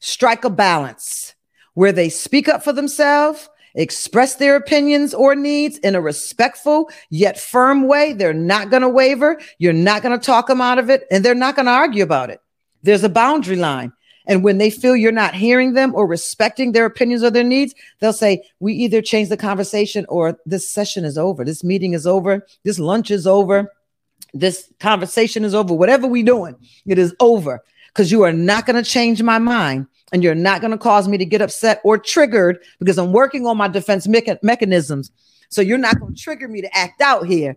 strike a balance where they speak up for themselves, express their opinions or needs in a respectful yet firm way. They're not going to waver. You're not going to talk them out of it, and they're not going to argue about it. There's a boundary line. And when they feel you're not hearing them or respecting their opinions or their needs, they'll say, We either change the conversation or this session is over. This meeting is over. This lunch is over. This conversation is over. Whatever we're doing, it is over because you are not going to change my mind and you're not going to cause me to get upset or triggered because I'm working on my defense mecha- mechanisms. So you're not going to trigger me to act out here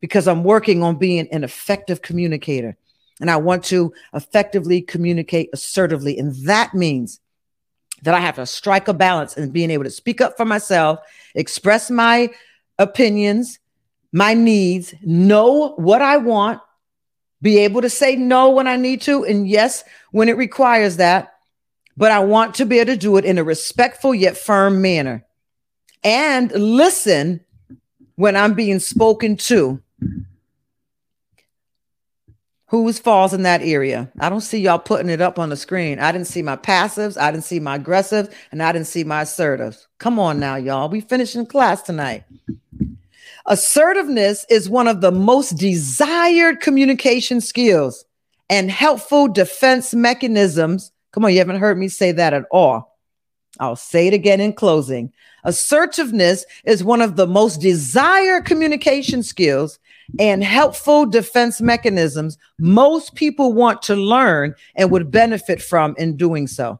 because I'm working on being an effective communicator and I want to effectively communicate assertively. And that means that I have to strike a balance in being able to speak up for myself, express my opinions, my needs, know what I want, be able to say no when I need to, and yes when it requires that. But I want to be able to do it in a respectful yet firm manner and listen when I'm being spoken to Whose falls in that area? I don't see y'all putting it up on the screen. I didn't see my passives, I didn't see my aggressives, and I didn't see my assertives. Come on now, y'all. We finishing class tonight. Assertiveness is one of the most desired communication skills and helpful defense mechanisms. Come on, you haven't heard me say that at all. I'll say it again in closing. Assertiveness is one of the most desired communication skills and helpful defense mechanisms most people want to learn and would benefit from in doing so.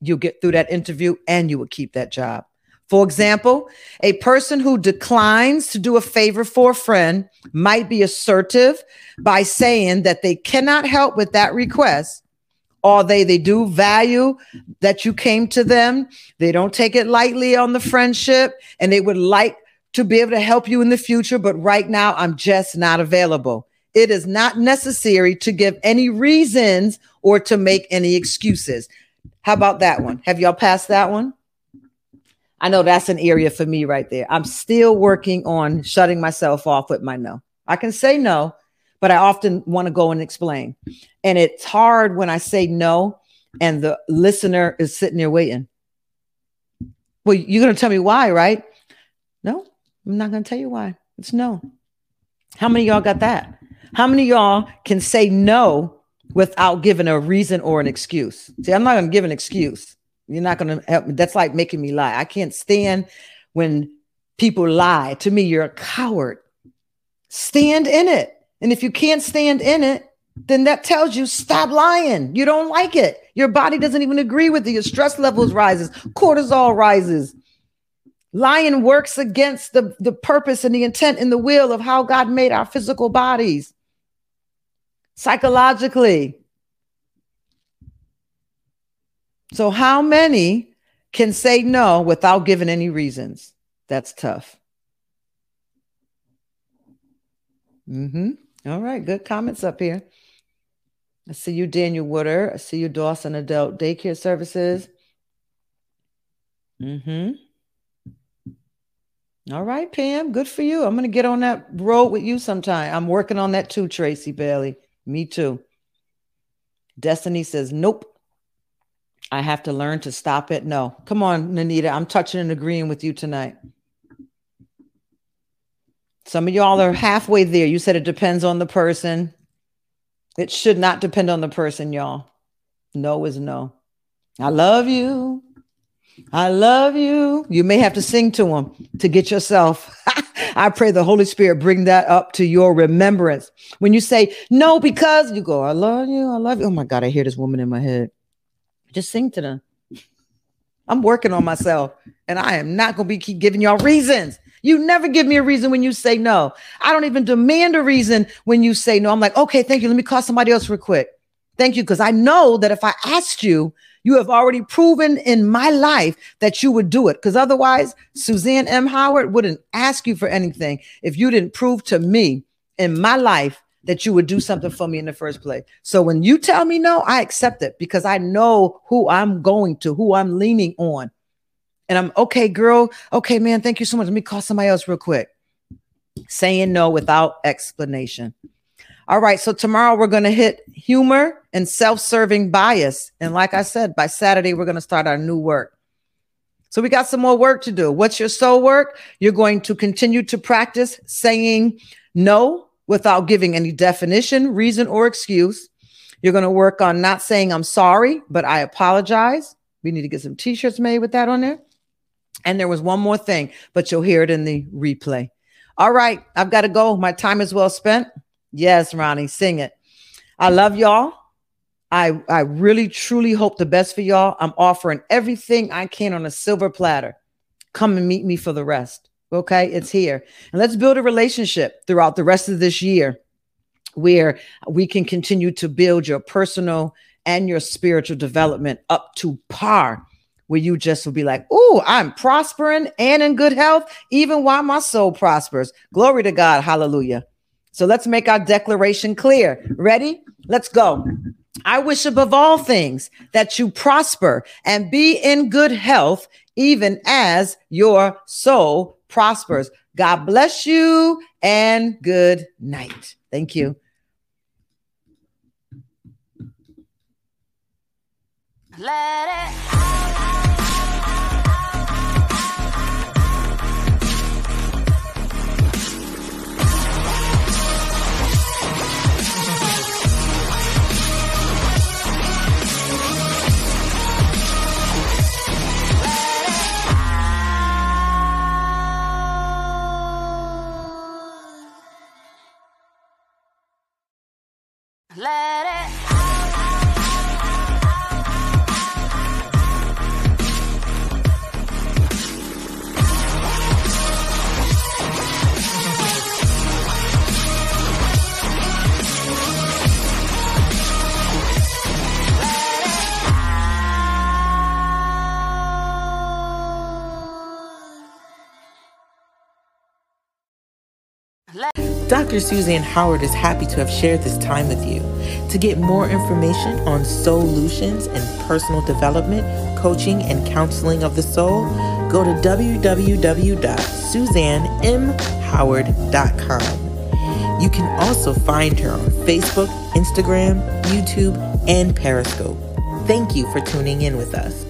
You'll get through that interview and you will keep that job. For example, a person who declines to do a favor for a friend might be assertive by saying that they cannot help with that request or they they do value that you came to them they don't take it lightly on the friendship and they would like to be able to help you in the future, but right now I'm just not available. It is not necessary to give any reasons or to make any excuses. How about that one? Have y'all passed that one? I know that's an area for me right there. I'm still working on shutting myself off with my no. I can say no, but I often want to go and explain. And it's hard when I say no and the listener is sitting there waiting. Well, you're going to tell me why, right? No, I'm not going to tell you why. It's no. How many y'all got that? How many y'all can say no without giving a reason or an excuse? See, I'm not going to give an excuse. You're not going to help me. That's like making me lie. I can't stand when people lie. To me, you're a coward. Stand in it. And if you can't stand in it, then that tells you stop lying. You don't like it. Your body doesn't even agree with it. Your stress levels rises, cortisol rises. Lying works against the, the purpose and the intent and the will of how God made our physical bodies. Psychologically. So, how many can say no without giving any reasons? That's tough. Mm-hmm. All right, good comments up here. I see you, Daniel Wooder. I see you, Dawson Adult Daycare Services. Mm-hmm. All right, Pam. Good for you. I'm gonna get on that road with you sometime. I'm working on that too, Tracy Bailey. Me too. Destiny says, Nope. I have to learn to stop it. No. Come on, Nanita. I'm touching and agreeing with you tonight. Some of y'all are halfway there. You said it depends on the person. It should not depend on the person, y'all. No is no. I love you. I love you. You may have to sing to him to get yourself. (laughs) I pray the Holy Spirit bring that up to your remembrance. When you say no, because you go, I love you. I love you. Oh my God, I hear this woman in my head. Just sing to them. I'm working on myself and I am not going to be keep giving y'all reasons. You never give me a reason when you say no. I don't even demand a reason when you say no. I'm like, okay, thank you. Let me call somebody else real quick. Thank you. Because I know that if I asked you, you have already proven in my life that you would do it. Because otherwise, Suzanne M. Howard wouldn't ask you for anything if you didn't prove to me in my life that you would do something for me in the first place. So when you tell me no, I accept it because I know who I'm going to, who I'm leaning on and I'm okay, girl. Okay, man, thank you so much. Let me call somebody else real quick. Saying no without explanation. All right, so tomorrow we're going to hit humor and self serving bias. And like I said, by Saturday, we're going to start our new work. So we got some more work to do. What's your soul work? You're going to continue to practice saying no without giving any definition, reason, or excuse. You're going to work on not saying I'm sorry, but I apologize. We need to get some t shirts made with that on there. And there was one more thing, but you'll hear it in the replay. All right, I've got to go. My time is well spent. Yes, Ronnie, sing it. I love y'all. I I really truly hope the best for y'all. I'm offering everything I can on a silver platter. Come and meet me for the rest. Okay, it's here. And let's build a relationship throughout the rest of this year where we can continue to build your personal and your spiritual development up to par where you just will be like, Oh, I'm prospering and in good health, even while my soul prospers. Glory to God. Hallelujah. So let's make our declaration clear. Ready? Let's go. I wish above all things that you prosper and be in good health, even as your soul prospers. God bless you and good night. Thank you. Let it Let it Dr. Suzanne Howard is happy to have shared this time with you. To get more information on solutions and personal development, coaching, and counseling of the soul, go to www.suzannemhoward.com. You can also find her on Facebook, Instagram, YouTube, and Periscope. Thank you for tuning in with us.